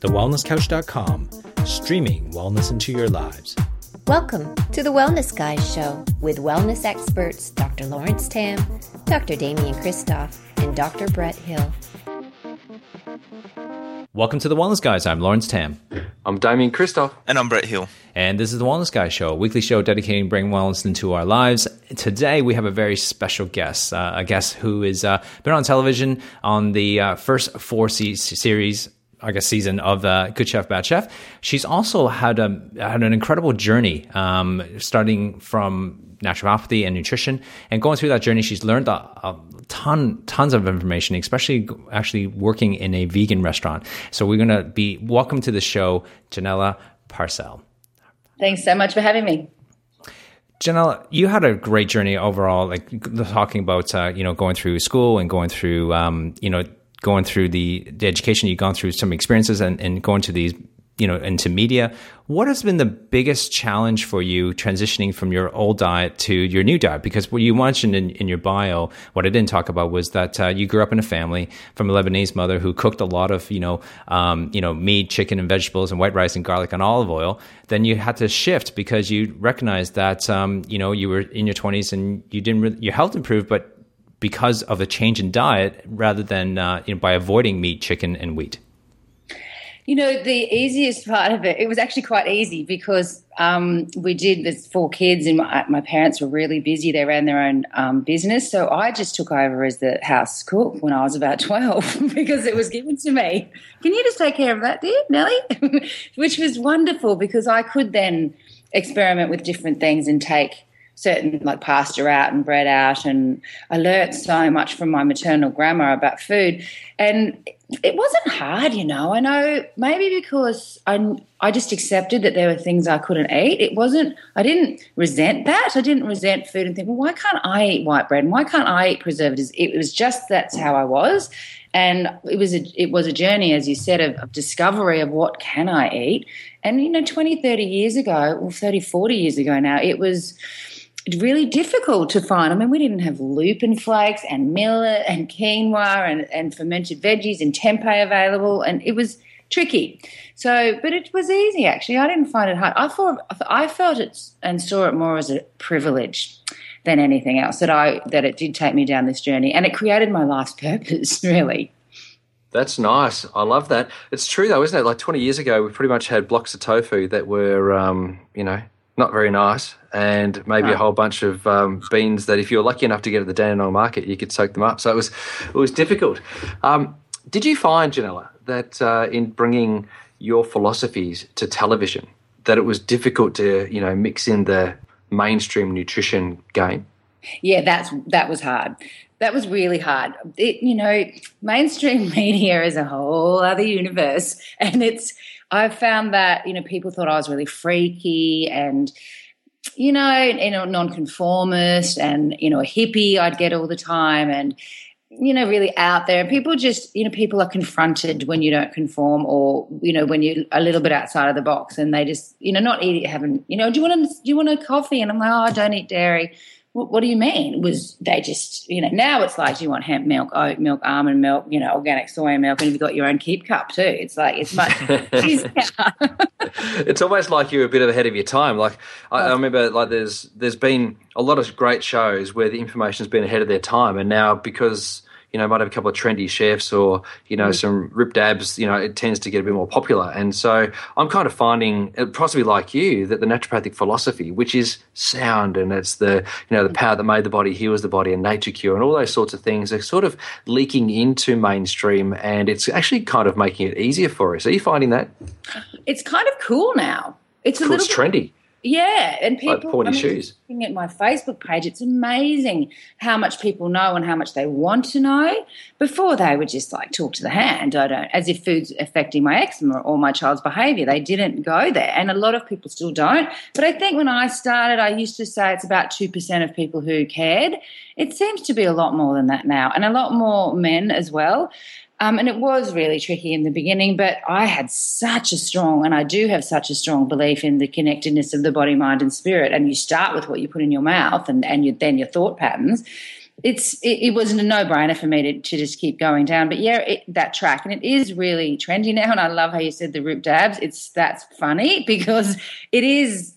thewellnesscouch.com, streaming wellness into your lives. Welcome to the Wellness Guys Show with wellness experts Dr. Lawrence Tam, Dr. Damian Kristof, and Dr. Brett Hill. Welcome to the Wellness Guys. I'm Lawrence Tam. I'm Damian Kristof. And I'm Brett Hill. And this is the Wellness Guy Show, a weekly show dedicating bringing wellness into our lives. Today we have a very special guest, uh, a guest who has uh, been on television on the uh, first four se- series I guess season of uh, Good Chef Bad Chef. She's also had a had an incredible journey, um, starting from naturopathy and nutrition, and going through that journey, she's learned a, a, ton tons of information, especially actually working in a vegan restaurant. So we're going to be welcome to the show, Janella Purcell. Thanks so much for having me. Janella, you had a great journey overall, like talking about uh, you know going through school and going through um, you know going through the, the education you've gone through some experiences and, and going to these you know into media. What has been the biggest challenge for you transitioning from your old diet to your new diet? Because what you mentioned in, in your bio what i didn't talk about was that uh, you grew up in a family from a lebanese mother who cooked a lot of you know um, you know meat chicken and vegetables and white rice and garlic and olive oil. Then you had to shift because you recognized that um, you know you were in your 20s and you didn't really, your health improved but because of a change in diet rather than uh, you know, by avoiding meat, chicken, and wheat? You know, the easiest part of it, it was actually quite easy because um, we did, there's four kids, and my, my, parents were really busy. They ran their own um, business. So I just took over as the house cook when I was about 12 because it was given to me. Can you just take care of that, dear, Nellie? Which was wonderful because I could then experiment with different things and take certain like pasture out and bread out and I learnt so much from my maternal grandma about food. And it wasn't hard you know. I know maybe because I I just accepted that there were things I couldn't eat. It wasn't I didn't resent that. I didn't resent food and think well why can't I eat white bread? And why can't I eat preservatives? It was just that's how I was. And it was a it was a journey as you said of, of discovery of what can I eat. And you know 20 30 years ago or 30 40 years ago now it was really difficult to find. I mean, we didn't have lupin flakes and millet and quinoa and, and fermented veggies and tempeh available, and it was tricky. So, but it was easy actually. I didn't find it hard. I thought I felt it and saw it more as a privilege than anything else that I that it did take me down this journey, and it created my life's purpose. Really. That's nice. I love that. It's true though, isn't it? Like 20 years ago, we pretty much had blocks of tofu that were, um, you know, not very nice, and maybe a whole bunch of um, beans that, if you were lucky enough to get at the Dandenong market, you could soak them up. So it was it was difficult. Um, did you find, Janella, that uh, in bringing your philosophies to television, that it was difficult to you know mix in the mainstream nutrition game? Yeah, that's that was hard. That was really hard. It, you know, mainstream media is a whole other universe, and it's I found that you know people thought I was really freaky and you know, you know, nonconformist and you know a hippie. I'd get all the time and you know really out there. And people just you know people are confronted when you don't conform or you know when you're a little bit outside of the box and they just you know not eating having you know do you want to do you want a coffee and I'm like oh I don't eat dairy what, do you mean? Was they just, you know, now it's like, you want hemp milk, oat milk, almond milk, you know, organic soy milk, and you've got your own keep cup too. It's like, it's much it's almost like you're a bit of ahead of your time. Like, I, I remember, like, there's there's been a lot of great shows where the information's been ahead of their time, and now because you know, might have a couple of trendy chefs or, you know, mm. some ripped abs, you know, it tends to get a bit more popular. And so I'm kind of finding, possibly like you, that the naturopathic philosophy, which is sound and it's the, you know, the power that made the body heals the body and nature cure and all those sorts of things are sort of leaking into mainstream and it's actually kind of making it easier for us. Are you finding that? It's kind of cool now. It's a little it's trendy. Yeah, and people. Like pointy I mean, shoes. Looking at my Facebook page, it's amazing how much people know and how much they want to know. Before they would just like talk to the hand. I don't, as if food's affecting my eczema or my child's behaviour. They didn't go there, and a lot of people still don't. But I think when I started, I used to say it's about two percent of people who cared. It seems to be a lot more than that now, and a lot more men as well. Um, and it was really tricky in the beginning, but I had such a strong, and I do have such a strong belief in the connectedness of the body, mind, and spirit. And you start with what you put in your mouth and, and you, then your thought patterns. it's it, it was a no brainer for me to, to just keep going down. But yeah, it, that track and it is really trendy now. And I love how you said the ripped abs. It's that's funny because it is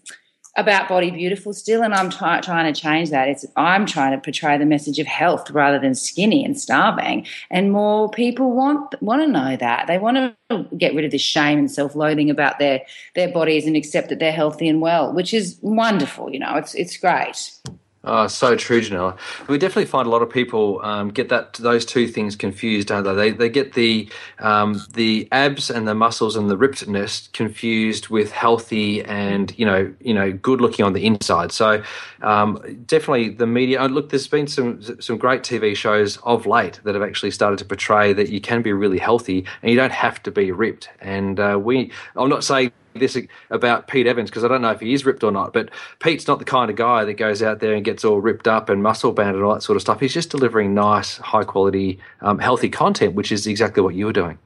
about body beautiful still, and I'm t- trying to change that. It's I'm trying to portray the message of health rather than skinny and starving, and more people want want to know that they want to get rid of this shame and self-loathing about their their bodies and accept that they're healthy and well, which is wonderful. You know, it's it's great. Oh, so true, Janella. We definitely find a lot of people um, get that those two things confused, don't they? They, they get the um, the abs and the muscles and the rippedness confused with healthy and you know you know good looking on the inside. So um, definitely the media. Oh, look, there's been some some great TV shows of late that have actually started to portray that you can be really healthy and you don't have to be ripped. And uh, we, I'm not saying this about Pete Evans because I don't know if he is ripped or not, but Pete's not the kind of guy that goes out there and gets all ripped up and muscle bound and all that sort of stuff. He's just delivering nice, high quality, um, healthy content, which is exactly what you were doing.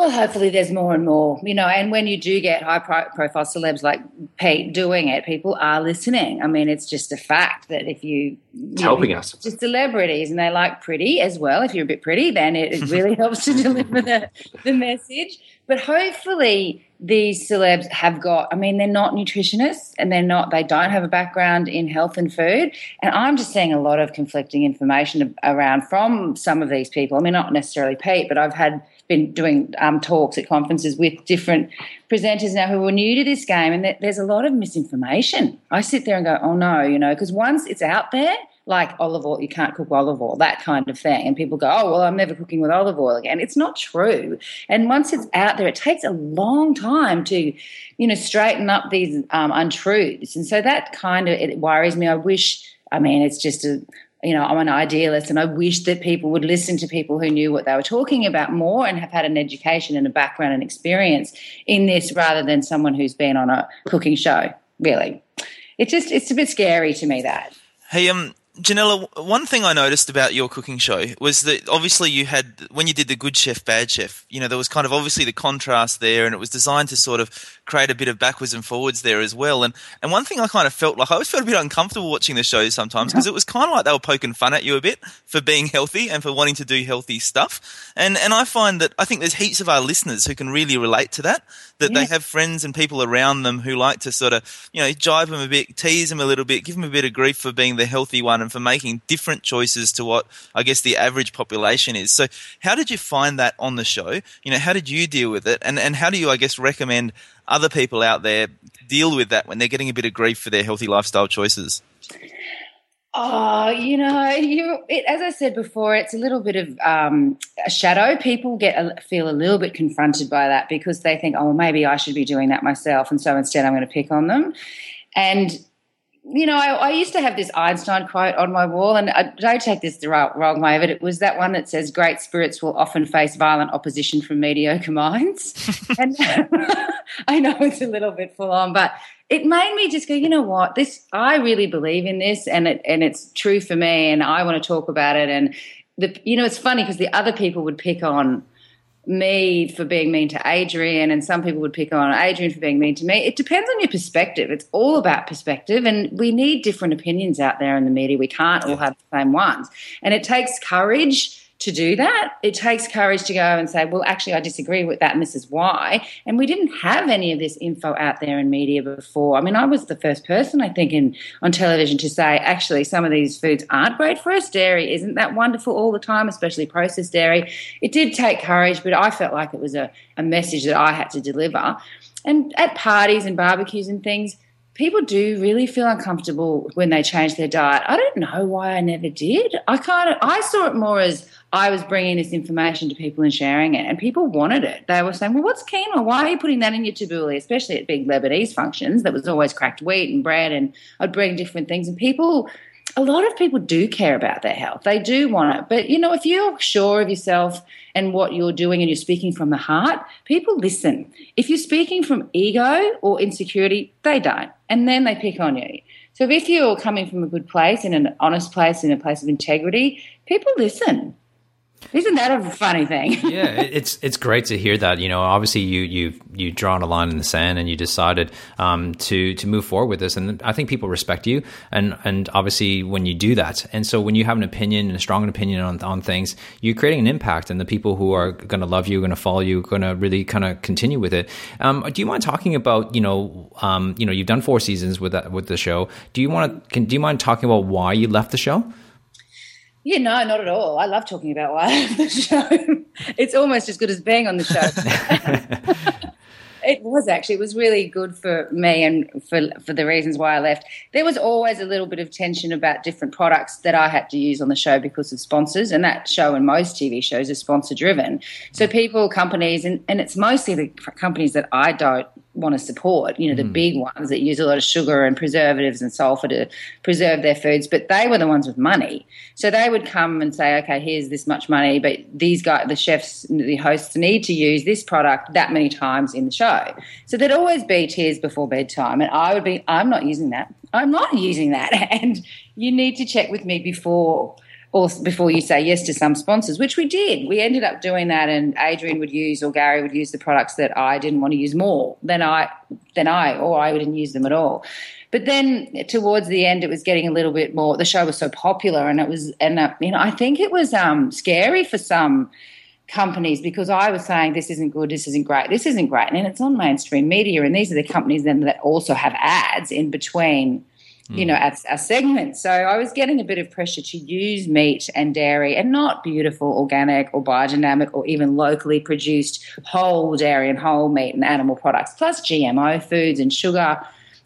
Well, hopefully there's more and more, you know, and when you do get high profile celebs like Pete doing it, people are listening. I mean, it's just a fact that if you. It's helping us. Just celebrities and they like pretty as well. If you're a bit pretty, then it, it really helps to deliver the, the message. But hopefully these celebs have got i mean they're not nutritionists and they're not they don't have a background in health and food and i'm just seeing a lot of conflicting information around from some of these people i mean not necessarily pete but i've had been doing um, talks at conferences with different presenters now who are new to this game and there's a lot of misinformation i sit there and go oh no you know because once it's out there like olive oil, you can't cook olive oil, that kind of thing. And people go, oh, well, I'm never cooking with olive oil again. It's not true. And once it's out there, it takes a long time to, you know, straighten up these um, untruths. And so that kind of, it worries me. I wish, I mean, it's just a, you know, I'm an idealist and I wish that people would listen to people who knew what they were talking about more and have had an education and a background and experience in this rather than someone who's been on a cooking show, really. It's just, it's a bit scary to me that. Hey, um, Janella, one thing I noticed about your cooking show was that obviously you had when you did the good chef, bad chef. You know, there was kind of obviously the contrast there, and it was designed to sort of create a bit of backwards and forwards there as well. And and one thing I kind of felt like I always felt a bit uncomfortable watching the show sometimes because it was kind of like they were poking fun at you a bit for being healthy and for wanting to do healthy stuff. And and I find that I think there's heaps of our listeners who can really relate to that. That yeah. they have friends and people around them who like to sort of you know jive them a bit, tease them a little bit, give them a bit of grief for being the healthy one for making different choices to what I guess the average population is. So how did you find that on the show? You know, how did you deal with it? And and how do you I guess recommend other people out there deal with that when they're getting a bit of grief for their healthy lifestyle choices? Oh, you know, you it, as I said before, it's a little bit of um, a shadow. People get a, feel a little bit confronted by that because they think, oh, maybe I should be doing that myself, and so instead I'm going to pick on them. And you know, I, I, used to have this Einstein quote on my wall, and I don't take this the wrong way, but it was that one that says, "Great spirits will often face violent opposition from mediocre minds." and I know it's a little bit full on, but it made me just go, you know what? This I really believe in this, and it and it's true for me, and I want to talk about it. And the you know, it's funny because the other people would pick on me for being mean to Adrian, and some people would pick on Adrian for being mean to me. It depends on your perspective. It's all about perspective, and we need different opinions out there in the media. We can't all have the same ones. And it takes courage to do that. It takes courage to go and say, well, actually, I disagree with that, and this is why. And we didn't have any of this info out there in media before. I mean, I was the first person, I think, in on television to say, actually, some of these foods aren't great for us. Dairy isn't that wonderful all the time, especially processed dairy. It did take courage, but I felt like it was a, a message that I had to deliver. And at parties and barbecues and things, people do really feel uncomfortable when they change their diet. I don't know why I never did. I kind of I saw it more as I was bringing this information to people and sharing it, and people wanted it. They were saying, "Well, what's quinoa? Why are you putting that in your tabbouleh?" Especially at big Lebanese functions, that was always cracked wheat and bread, and I'd bring different things, and people. A lot of people do care about their health. They do want it. But, you know, if you're sure of yourself and what you're doing and you're speaking from the heart, people listen. If you're speaking from ego or insecurity, they don't. And then they pick on you. So if you're coming from a good place, in an honest place, in a place of integrity, people listen. Isn't that a funny thing? yeah, it's it's great to hear that. You know, obviously you you you drawn a line in the sand and you decided um, to to move forward with this, and I think people respect you, and and obviously when you do that, and so when you have an opinion and a strong opinion on on things, you're creating an impact, and the people who are going to love you, going to follow you, going to really kind of continue with it. Um, do you mind talking about you know um, you know you've done four seasons with that with the show? Do you want to? Can do you mind talking about why you left the show? Yeah, no, not at all. I love talking about why I love the show. it's almost as good as being on the show. it was actually. It was really good for me and for for the reasons why I left. There was always a little bit of tension about different products that I had to use on the show because of sponsors, and that show and most TV shows are sponsor driven. So people, companies, and, and it's mostly the companies that I don't want to support, you know, the mm. big ones that use a lot of sugar and preservatives and sulfur to preserve their foods, but they were the ones with money. So they would come and say, okay, here's this much money, but these guys, the chefs, the hosts need to use this product that many times in the show. So there'd always be tears before bedtime. And I would be, I'm not using that. I'm not using that. And you need to check with me before or before you say yes to some sponsors, which we did. We ended up doing that, and Adrian would use or Gary would use the products that I didn't want to use more than I than I, or I wouldn't use them at all. But then towards the end, it was getting a little bit more. The show was so popular, and it was, and uh, you know, I think it was um, scary for some companies because I was saying this isn't good, this isn't great, this isn't great, and it's on mainstream media, and these are the companies then that also have ads in between you know, our, our segments. So I was getting a bit of pressure to use meat and dairy and not beautiful organic or biodynamic or even locally produced whole dairy and whole meat and animal products, plus GMO foods and sugar.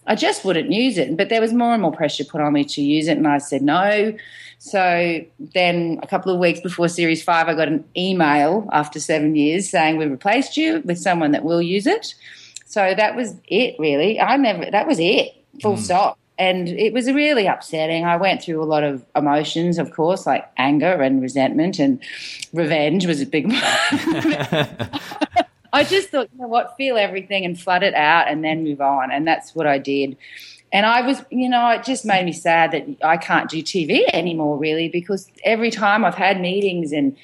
I just wouldn't use it. But there was more and more pressure put on me to use it, and I said no. So then, a couple of weeks before Series 5, I got an email after seven years saying, We've replaced you with someone that will use it. So that was it, really. I never, that was it, full mm. stop and it was really upsetting. I went through a lot of emotions, of course, like anger and resentment, and revenge was a big one. I just thought, you know what, feel everything and flood it out and then move on. And that's what I did. And I was, you know, it just made me sad that I can't do TV anymore, really, because every time I've had meetings and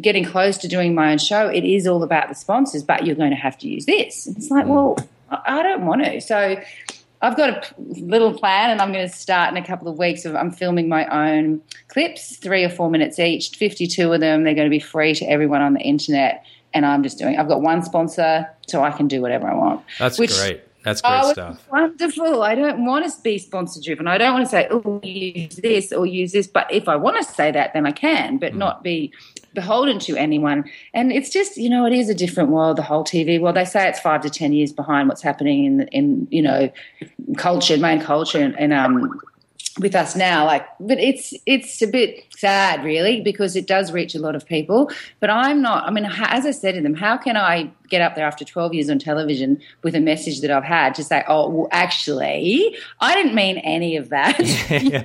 getting close to doing my own show, it is all about the sponsors, but you're going to have to use this. It's like, mm. well, I don't want to. So I've got a little plan, and I'm going to start in a couple of weeks. Of I'm filming my own clips, three or four minutes each, 52 of them. They're going to be free to everyone on the internet, and I'm just doing. I've got one sponsor, so I can do whatever I want. That's which, great. That's great oh, stuff. Wonderful. I don't want to be sponsor driven. I don't want to say, oh, use this or use this. But if I want to say that, then I can, but mm. not be beholden to anyone. And it's just, you know, it is a different world, the whole TV world. They say it's five to 10 years behind what's happening in, in you know, culture, main culture and, and um, with us now like but it's it's a bit sad really because it does reach a lot of people. But i'm not i mean as i said to them how can i get up there after 12 years on television with a message that i've had to say oh well actually i didn't mean any of that.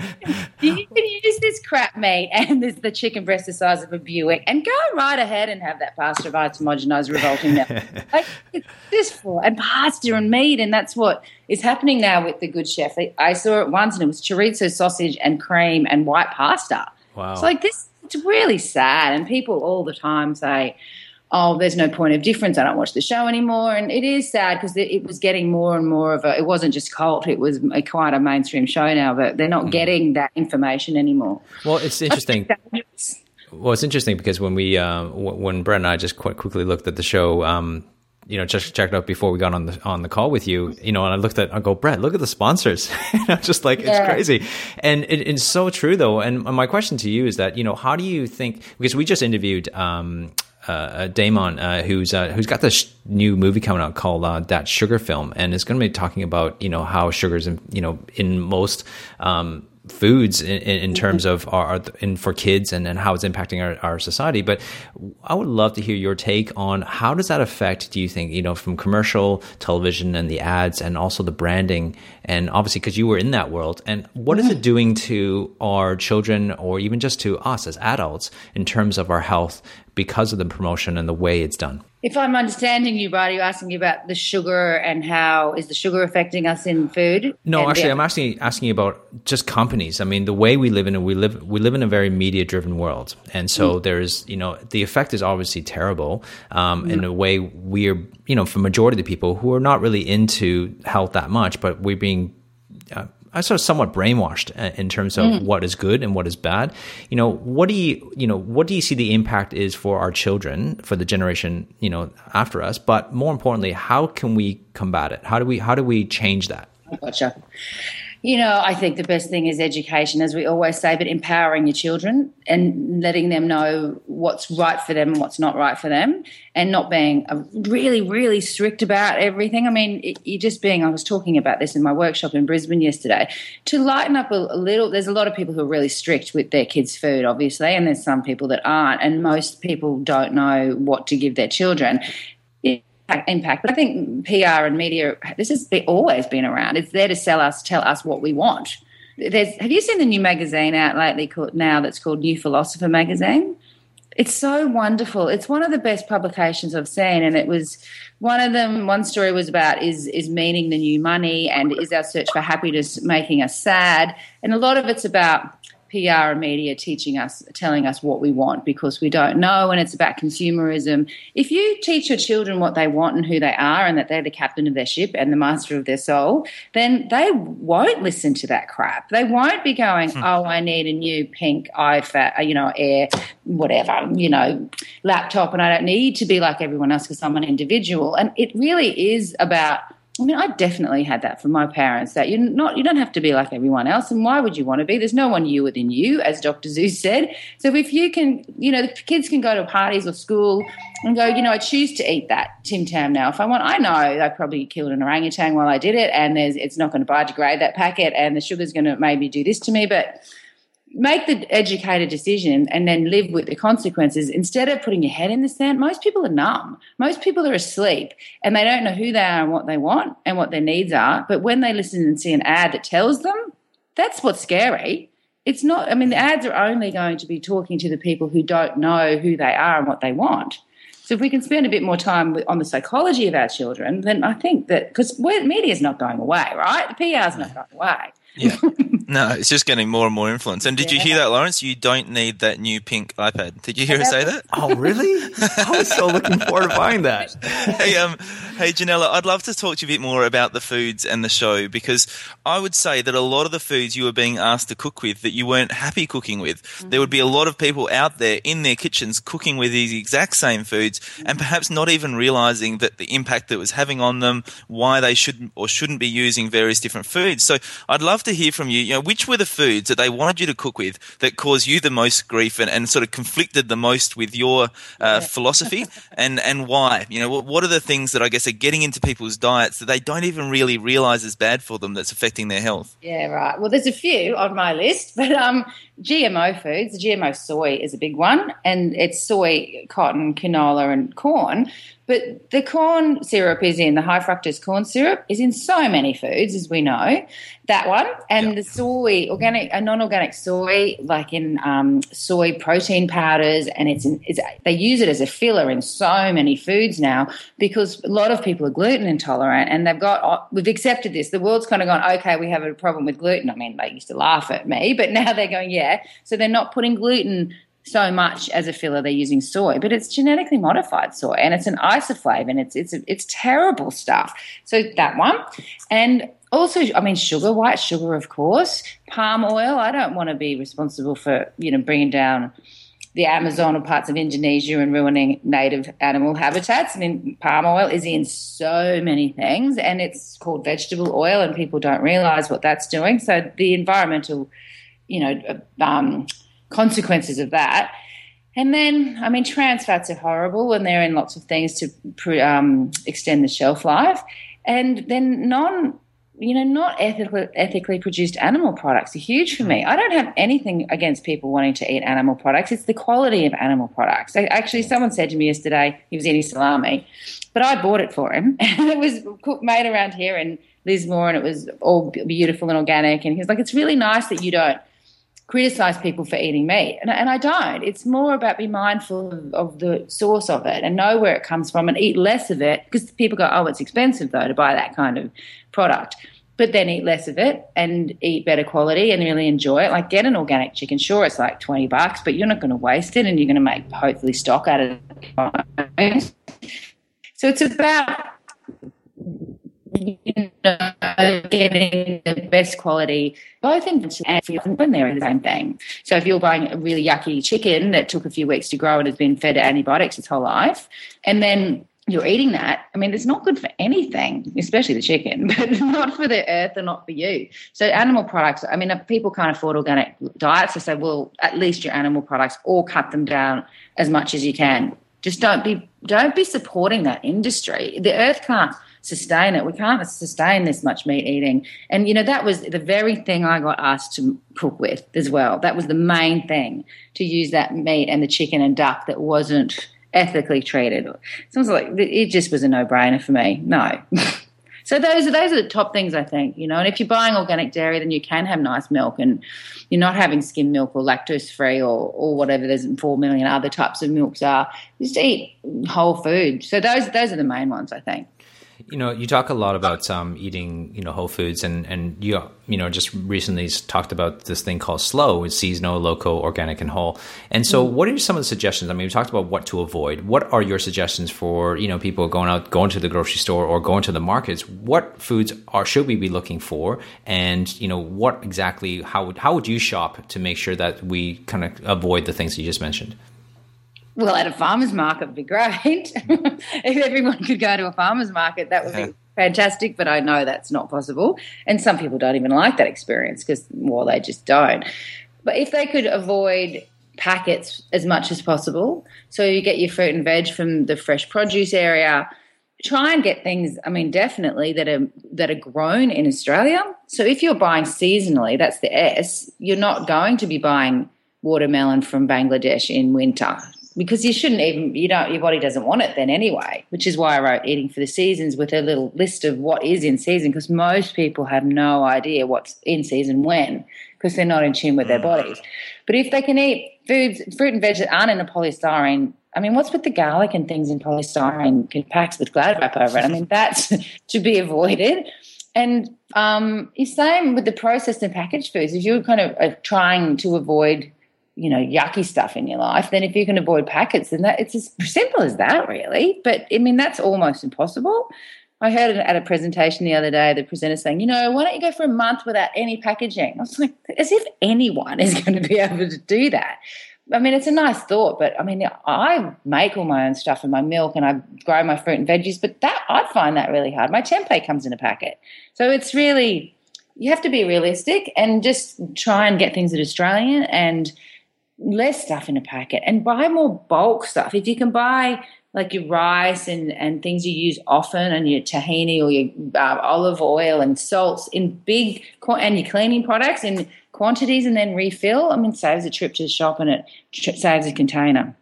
You, you, can use this crap meat and there's the chicken breast the size of a buick and go right ahead and have that pasteurized homogenized revolting milk like it's this for and pasta and meat and that's what is happening now with the Good Chef. I saw it once and it was chorizo sausage and cream and white pasta. Wow. It's like this, it's really sad. And people all the time say, oh, there's no point of difference. I don't watch the show anymore. And it is sad because it was getting more and more of a, it wasn't just cult, it was a, quite a mainstream show now, but they're not mm. getting that information anymore. Well, it's interesting. Well, it's interesting because when we, uh, when Brett and I just quite quickly looked at the show, um, you know, just checked out before we got on the on the call with you, you know, and I looked at, I go, Brett, look at the sponsors. and I'm just like, yeah. it's crazy, and it, it's so true though. And my question to you is that, you know, how do you think? Because we just interviewed um, uh, Damon, uh, who's uh, who's got this new movie coming out called uh, That Sugar Film, and it's going to be talking about you know how sugars, in, you know, in most um, foods in, in mm-hmm. terms of our, in for kids and, and how it's impacting our, our society. But I would love to hear your take on how does that affect, do you think, you know, from commercial television and the ads and also the branding and obviously because you were in that world. And what is it mm-hmm. doing to our children or even just to us as adults in terms of our health because of the promotion and the way it's done. If I'm understanding you right, you're asking about the sugar and how is the sugar affecting us in food? No, actually, the- I'm asking asking about just companies. I mean, the way we live in we live we live in a very media driven world, and so there's you know the effect is obviously terrible. Um, In a way, we're you know for majority of the people who are not really into health that much, but we're being I sort of somewhat brainwashed uh, in terms of what is good and what is bad. You know, what do you you know what do you see the impact is for our children, for the generation you know after us? But more importantly, how can we combat it? How do we how do we change that? Gotcha. You know, I think the best thing is education, as we always say, but empowering your children and letting them know what's right for them and what's not right for them, and not being uh, really, really strict about everything. I mean, it, you just being, I was talking about this in my workshop in Brisbane yesterday, to lighten up a, a little. There's a lot of people who are really strict with their kids' food, obviously, and there's some people that aren't, and most people don't know what to give their children impact. But I think PR and media, this has always been around. It's there to sell us, tell us what we want. There's, have you seen the new magazine out lately called, now that's called New Philosopher Magazine? It's so wonderful. It's one of the best publications I've seen, and it was one of them. One story was about is is meaning the new money, and is our search for happiness making us sad? And a lot of it's about PR and media teaching us, telling us what we want because we don't know, and it's about consumerism. If you teach your children what they want and who they are, and that they're the captain of their ship and the master of their soul, then they won't listen to that crap. They won't be going, hmm. "Oh, I need a new pink iPad, you know, Air, whatever, you know, laptop, and I don't need to be like everyone else because I'm an individual." And it really is about I mean, I definitely had that from my parents. That you're not, you don't have to be like everyone else, and why would you want to be? There's no one you within you, as Dr. Seuss said. So if you can, you know, the kids can go to parties or school and go, you know, I choose to eat that Tim Tam now. If I want, I know I probably killed an orangutan while I did it, and there's it's not going to biodegrade that packet, and the sugar's going to maybe do this to me, but make the educated decision and then live with the consequences instead of putting your head in the sand. Most people are numb. Most people are asleep and they don't know who they are and what they want and what their needs are. But when they listen and see an ad that tells them, that's what's scary. It's not, I mean, the ads are only going to be talking to the people who don't know who they are and what they want. So if we can spend a bit more time on the psychology of our children, then I think that because media is not going away, right? The PR is not going away. Yeah. No, it's just getting more and more influence. And did you hear that, Lawrence? You don't need that new pink iPad. Did you hear her say that? Oh, really? I was so looking forward to buying that. hey, um, hey, Janella, I'd love to talk to you a bit more about the foods and the show because I would say that a lot of the foods you were being asked to cook with that you weren't happy cooking with, there would be a lot of people out there in their kitchens cooking with these exact same foods and perhaps not even realizing that the impact that it was having on them, why they should or shouldn't be using various different foods. So I'd love to hear from you, you know, which were the foods that they wanted you to cook with that caused you the most grief and, and sort of conflicted the most with your uh, philosophy and, and why? You know, what, what are the things that I guess are getting into people's diets that they don't even really realize is bad for them that's affecting their health? Yeah, right. Well, there's a few on my list, but um, GMO foods, GMO soy is a big one, and it's soy, cotton, canola, and corn. But the corn syrup is in the high fructose corn syrup is in so many foods, as we know. That one and the soy, organic, a non-organic soy, like in um, soy protein powders, and it's, in, it's they use it as a filler in so many foods now because a lot of people are gluten intolerant, and they've got we've accepted this. The world's kind of gone, okay, we have a problem with gluten. I mean, they used to laugh at me, but now they're going, yeah. So they're not putting gluten so much as a filler they're using soy but it's genetically modified soy and it's an isoflave and it's it's it's terrible stuff so that one and also i mean sugar white sugar of course palm oil i don't want to be responsible for you know bringing down the Amazon or parts of Indonesia and ruining native animal habitats. I mean, palm oil is in so many things and it's called vegetable oil, and people don't realize what that's doing. So, the environmental, you know, um, consequences of that. And then, I mean, trans fats are horrible and they're in lots of things to um, extend the shelf life. And then non, you know, not ethically, ethically produced animal products are huge for me. I don't have anything against people wanting to eat animal products. It's the quality of animal products. Actually, someone said to me yesterday he was eating salami, but I bought it for him, and it was cooked, made around here in Lismore, and it was all beautiful and organic. And he was like, "It's really nice that you don't." Criticize people for eating meat, and, and I don't. It's more about be mindful of, of, the source of it and know where it comes from and eat less of it because people go, oh, it's expensive though to buy that kind of product. But then eat less of it and eat better quality and really enjoy it. Like get an organic chicken. Sure, it's like twenty bucks, but you're not going to waste it, and you're going to make hopefully stock out of it. So it's about you know, getting the best quality, both in and when they're the same thing. So if you're buying a really yucky chicken that took a few weeks to grow and has been fed antibiotics its whole life, and then you're eating that, I mean, it's not good for anything, especially the chicken, but not for the earth and not for you. So animal products, I mean, people can't afford organic diets, I say, well, at least your animal products, or cut them down as much as you can. Just don't be don't be supporting that industry. The earth can't sustain it. We can't sustain this much meat eating. And, you know, that was the very thing I got asked to cook with as well. That was the main thing to use that meat and the chicken and duck that wasn't ethically treated. so Sounds like it just was a no brainer for me. No. So those are those are the top things I think, you know. And if you're buying organic dairy, then you can have nice milk, and you're not having skim milk or lactose free or or whatever. There's four million other types of milks are. Just eat whole food. So those those are the main ones I think. You know, you talk a lot about um, eating, you know, whole foods, and and you you know just recently talked about this thing called slow, it's seasonal, local, organic, and whole. And so, mm. what are some of the suggestions? I mean, we talked about what to avoid. What are your suggestions for you know people going out, going to the grocery store or going to the markets? What foods are should we be looking for, and you know what exactly? How would how would you shop to make sure that we kind of avoid the things you just mentioned? Well, at a farmer's market would be great. if everyone could go to a farmer's market, that would yeah. be fantastic. But I know that's not possible. And some people don't even like that experience because, well, they just don't. But if they could avoid packets as much as possible, so you get your fruit and veg from the fresh produce area, try and get things i mean definitely that are that are grown in australia so if you're buying seasonally that's the s you're not going to be buying watermelon from bangladesh in winter because you shouldn't even you don't your body doesn't want it then anyway which is why i wrote eating for the seasons with a little list of what is in season because most people have no idea what's in season when because they're not in tune with their bodies but if they can eat foods fruit and veg that aren't in a polystyrene I mean, what's with the garlic and things in polystyrene packs with glad wrap over it? I mean, that's to be avoided. And um, same with the processed and packaged foods. If you're kind of uh, trying to avoid you know, yucky stuff in your life, then if you can avoid packets, then that it's as simple as that, really. But I mean, that's almost impossible. I heard at a presentation the other day, the presenter saying, you know, why don't you go for a month without any packaging? I was like, as if anyone is going to be able to do that. I mean, it's a nice thought, but I mean, I make all my own stuff and my milk and I grow my fruit and veggies, but that I find that really hard. My tempeh comes in a packet. So it's really, you have to be realistic and just try and get things that are Australian and less stuff in a packet and buy more bulk stuff. If you can buy like your rice and, and things you use often and your tahini or your uh, olive oil and salts in big and your cleaning products in quantities and then refill, I mean, saves a trip to the shop and it saves a container.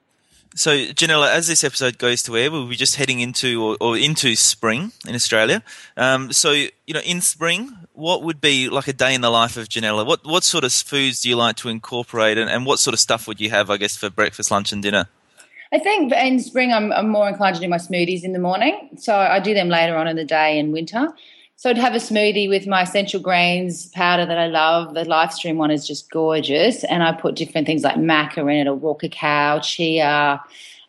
So, Janella, as this episode goes to air, we'll be just heading into or, or into spring in Australia. Um, so, you know, in spring, what would be like a day in the life of Janella? What what sort of foods do you like to incorporate, and, and what sort of stuff would you have, I guess, for breakfast, lunch, and dinner? I think in spring, I'm, I'm more inclined to do my smoothies in the morning. So I do them later on in the day in winter. So I'd have a smoothie with my essential grains powder that I love. The Lifestream one is just gorgeous, and I put different things like maca in it, or raw cacao, chia,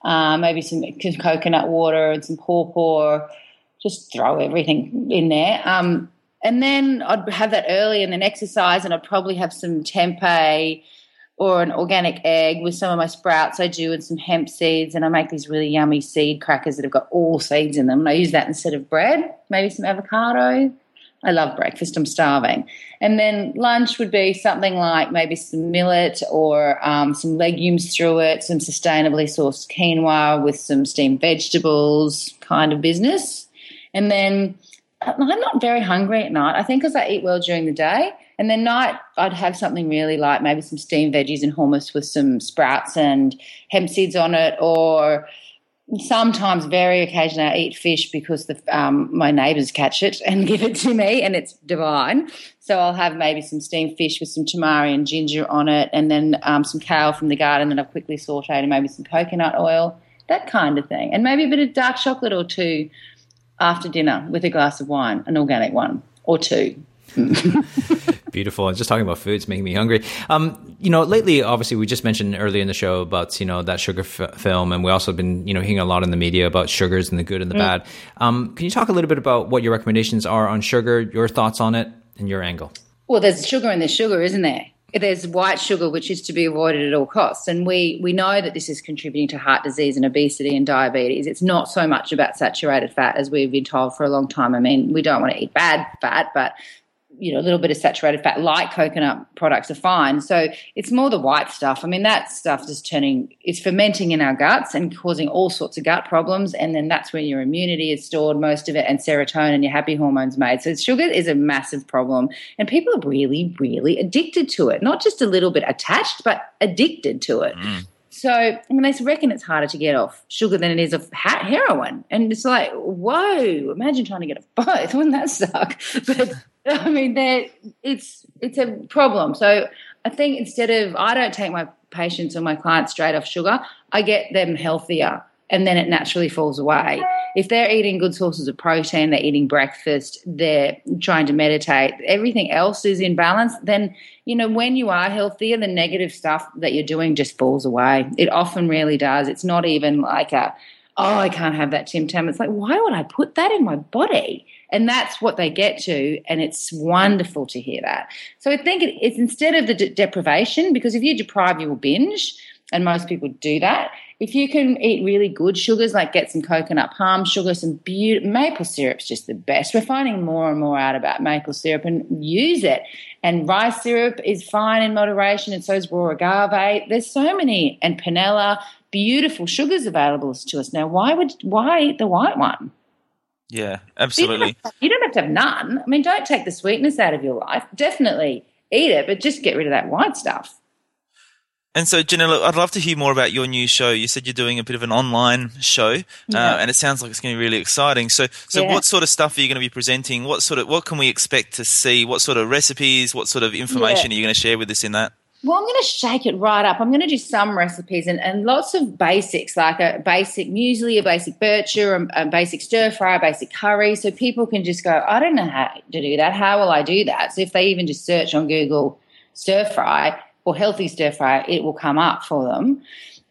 uh, maybe some coconut water and some pawpaw. Just throw everything in there. Um, and then I'd have that early, and then exercise, and I'd probably have some tempeh or an organic egg with some of my sprouts I do and some hemp seeds. And I make these really yummy seed crackers that have got all seeds in them. And I use that instead of bread, maybe some avocado. I love breakfast, I'm starving. And then lunch would be something like maybe some millet or um, some legumes through it, some sustainably sourced quinoa with some steamed vegetables kind of business. And then I'm not very hungry at night. I think because I eat well during the day. And then night, I'd have something really like maybe some steamed veggies and hummus with some sprouts and hemp seeds on it, or sometimes, very occasionally, I eat fish because the, um, my neighbours catch it and give it to me, and it's divine. So I'll have maybe some steamed fish with some tamari and ginger on it, and then um, some kale from the garden that I've quickly sautéed, and maybe some coconut oil, that kind of thing, and maybe a bit of dark chocolate or two after dinner with a glass of wine, an organic one or two. Beautiful. And just talking about food is making me hungry. Um, you know, lately, obviously, we just mentioned earlier in the show about you know that sugar f- film, and we also been you know hearing a lot in the media about sugars and the good and the mm. bad. Um, can you talk a little bit about what your recommendations are on sugar, your thoughts on it, and your angle? Well, there's sugar and there's sugar, isn't there? There's white sugar, which is to be avoided at all costs, and we we know that this is contributing to heart disease and obesity and diabetes. It's not so much about saturated fat as we've been told for a long time. I mean, we don't want to eat bad fat, but you know, a little bit of saturated fat, like coconut products, are fine. So it's more the white stuff. I mean, that stuff is turning, it's fermenting in our guts and causing all sorts of gut problems. And then that's where your immunity is stored, most of it, and serotonin, your happy hormones made. So sugar is a massive problem. And people are really, really addicted to it. Not just a little bit attached, but addicted to it. Mm. So, I mean, they reckon it's harder to get off sugar than it is of heroin. And it's like, whoa, imagine trying to get off both. Wouldn't that suck? But I mean, it's it's a problem. So I think instead of I don't take my patients or my clients straight off sugar, I get them healthier, and then it naturally falls away. If they're eating good sources of protein, they're eating breakfast, they're trying to meditate, everything else is in balance. Then you know when you are healthier, the negative stuff that you're doing just falls away. It often really does. It's not even like a oh, I can't have that Tim Tam. It's like, why would I put that in my body? And that's what they get to. And it's wonderful to hear that. So I think it's instead of the de- deprivation, because if you deprive, you will binge. And most people do that. If you can eat really good sugars, like get some coconut palm sugar, some beautiful maple syrup's just the best. We're finding more and more out about maple syrup and use it. And rice syrup is fine in moderation, and so is raw agave. There's so many, and panela, beautiful sugars available to us now. Why would why eat the white one? Yeah, absolutely. You don't, you don't have to have none. I mean, don't take the sweetness out of your life. Definitely eat it, but just get rid of that white stuff. And so, Janella, I'd love to hear more about your new show. You said you're doing a bit of an online show, uh, yeah. uh, and it sounds like it's going to be really exciting. So, so yeah. what sort of stuff are you going to be presenting? What sort of what can we expect to see? What sort of recipes? What sort of information yeah. are you going to share with us in that? Well, I'm going to shake it right up. I'm going to do some recipes and, and lots of basics, like a basic muesli, a basic bircher, a, a basic stir fry, a basic curry. So people can just go, I don't know how to do that. How will I do that? So if they even just search on Google stir fry or healthy stir fry, it will come up for them.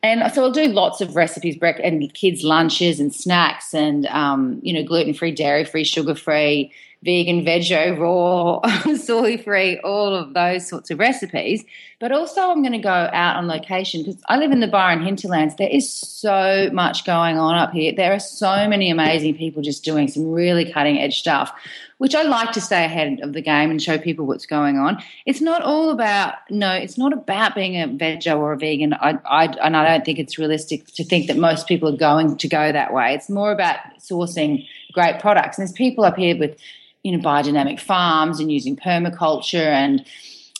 And so I'll do lots of recipes, break and kids' lunches and snacks, and um, you know, gluten free, dairy free, sugar free, vegan, veggie, raw, soy free, all of those sorts of recipes. But also, I'm going to go out on location because I live in the Byron hinterlands. There is so much going on up here. There are so many amazing people just doing some really cutting edge stuff, which I like to stay ahead of the game and show people what's going on. It's not all about no, it's not about being a veggie or a vegan. I, I, and I don't think it's realistic to think that most people are going to go that way. It's more about sourcing great products. And there's people up here with you know biodynamic farms and using permaculture and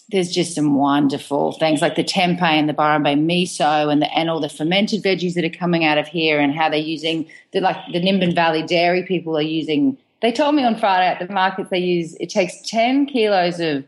there's just some wonderful things like the tempeh and the Byron Bay miso and the and all the fermented veggies that are coming out of here and how they're using the like the Nimbin Valley dairy people are using. They told me on Friday at the markets they use it takes ten kilos of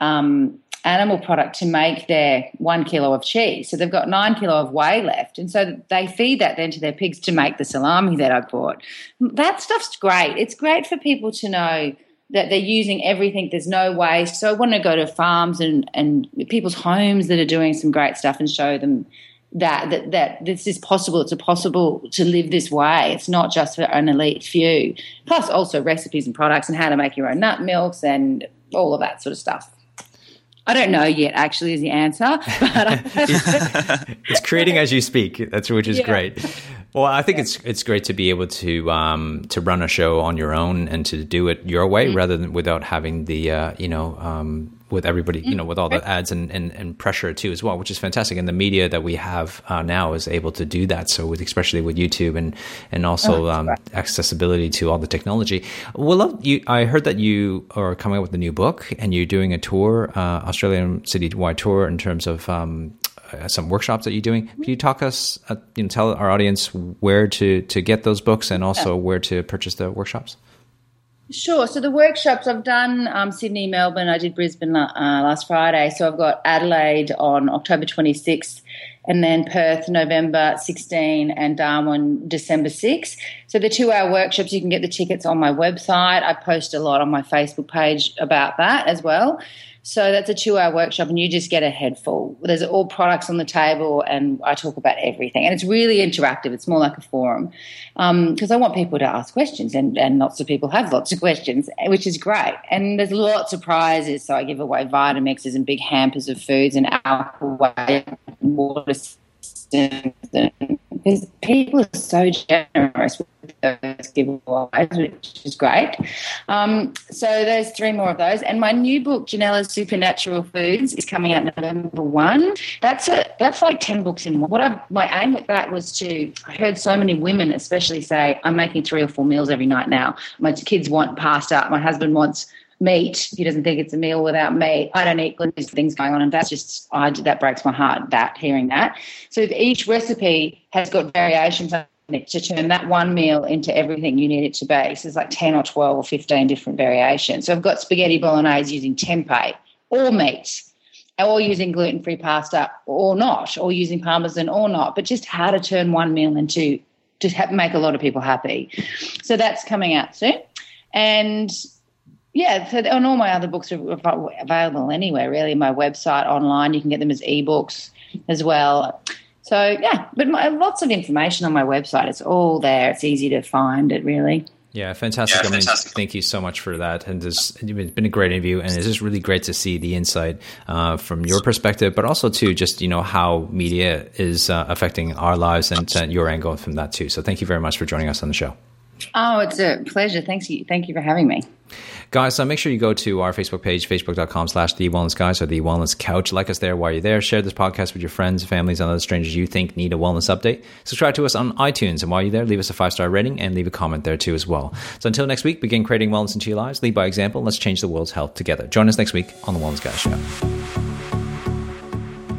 um, animal product to make their one kilo of cheese. So they've got nine kilo of whey left. And so they feed that then to their pigs to make the salami that I bought. That stuff's great. It's great for people to know that they're using everything. There's no waste. So I want to go to farms and, and people's homes that are doing some great stuff and show them that, that that this is possible. It's possible to live this way. It's not just for an elite few. Plus also recipes and products and how to make your own nut milks and all of that sort of stuff. I don't know yet. Actually, is the answer, but it's creating as you speak. That's which is yeah. great. Well, I think yeah. it's it's great to be able to um, to run a show on your own and to do it your way mm-hmm. rather than without having the uh, you know um, with everybody, you know, with all the ads and, and, and, pressure too as well, which is fantastic. And the media that we have uh, now is able to do that. So with especially with YouTube and and also oh, um, accessibility to all the technology. Well, you, I heard that you are coming up with a new book and you're doing a tour, uh, Australian citywide tour in terms of um, uh, some workshops that you're doing. Can you talk us, uh, you know, tell our audience where to to get those books and also where to purchase the workshops? Sure. So the workshops I've done um, Sydney, Melbourne. I did Brisbane uh, last Friday. So I've got Adelaide on October 26th, and then Perth November 16, and Darwin December 6. So the two-hour workshops, you can get the tickets on my website. I post a lot on my Facebook page about that as well. So that's a two hour workshop, and you just get a head full. There's all products on the table, and I talk about everything. And it's really interactive. It's more like a forum because um, I want people to ask questions, and, and lots of people have lots of questions, which is great. And there's lots of prizes. So I give away Vitamixes and big hampers of foods and alcohol, water because people are so generous with those giveaways, which is great. Um, so there's three more of those, and my new book, Janella's Supernatural Foods, is coming out November one. That's a that's like ten books in one. What I, my aim with that was to. I heard so many women, especially, say, "I'm making three or four meals every night now. My kids want pasta. My husband wants." Meat. He doesn't think it's a meal without meat. I don't eat gluten. Things going on, and that's just I, that breaks my heart. That hearing that. So each recipe has got variations on it to turn that one meal into everything you need it to be. So there's like ten or twelve or fifteen different variations. So I've got spaghetti bolognese using tempeh or meat. Or using gluten free pasta or not, or using parmesan or not, but just how to turn one meal into to make a lot of people happy. So that's coming out soon. And yeah, so and all my other books are available anywhere, really. My website, online, you can get them as ebooks as well. So yeah, but my, lots of information on my website. It's all there. It's easy to find it, really. Yeah, fantastic. Yeah, I mean, thank you so much for that. And this, it's been a great interview, and it's just really great to see the insight uh, from your perspective, but also to just you know how media is uh, affecting our lives and uh, your angle from that too. So thank you very much for joining us on the show. Oh, it's a pleasure. Thanks you. Thank you for having me. Guys, so make sure you go to our Facebook page, facebook.com slash the wellness guys or the wellness couch. Like us there while you're there. Share this podcast with your friends, families, and other strangers you think need a wellness update. Subscribe to us on iTunes. And while you're there, leave us a five star rating and leave a comment there too as well. So until next week, begin creating wellness into your lives. Lead by example. Let's change the world's health together. Join us next week on the Wellness Guys Show.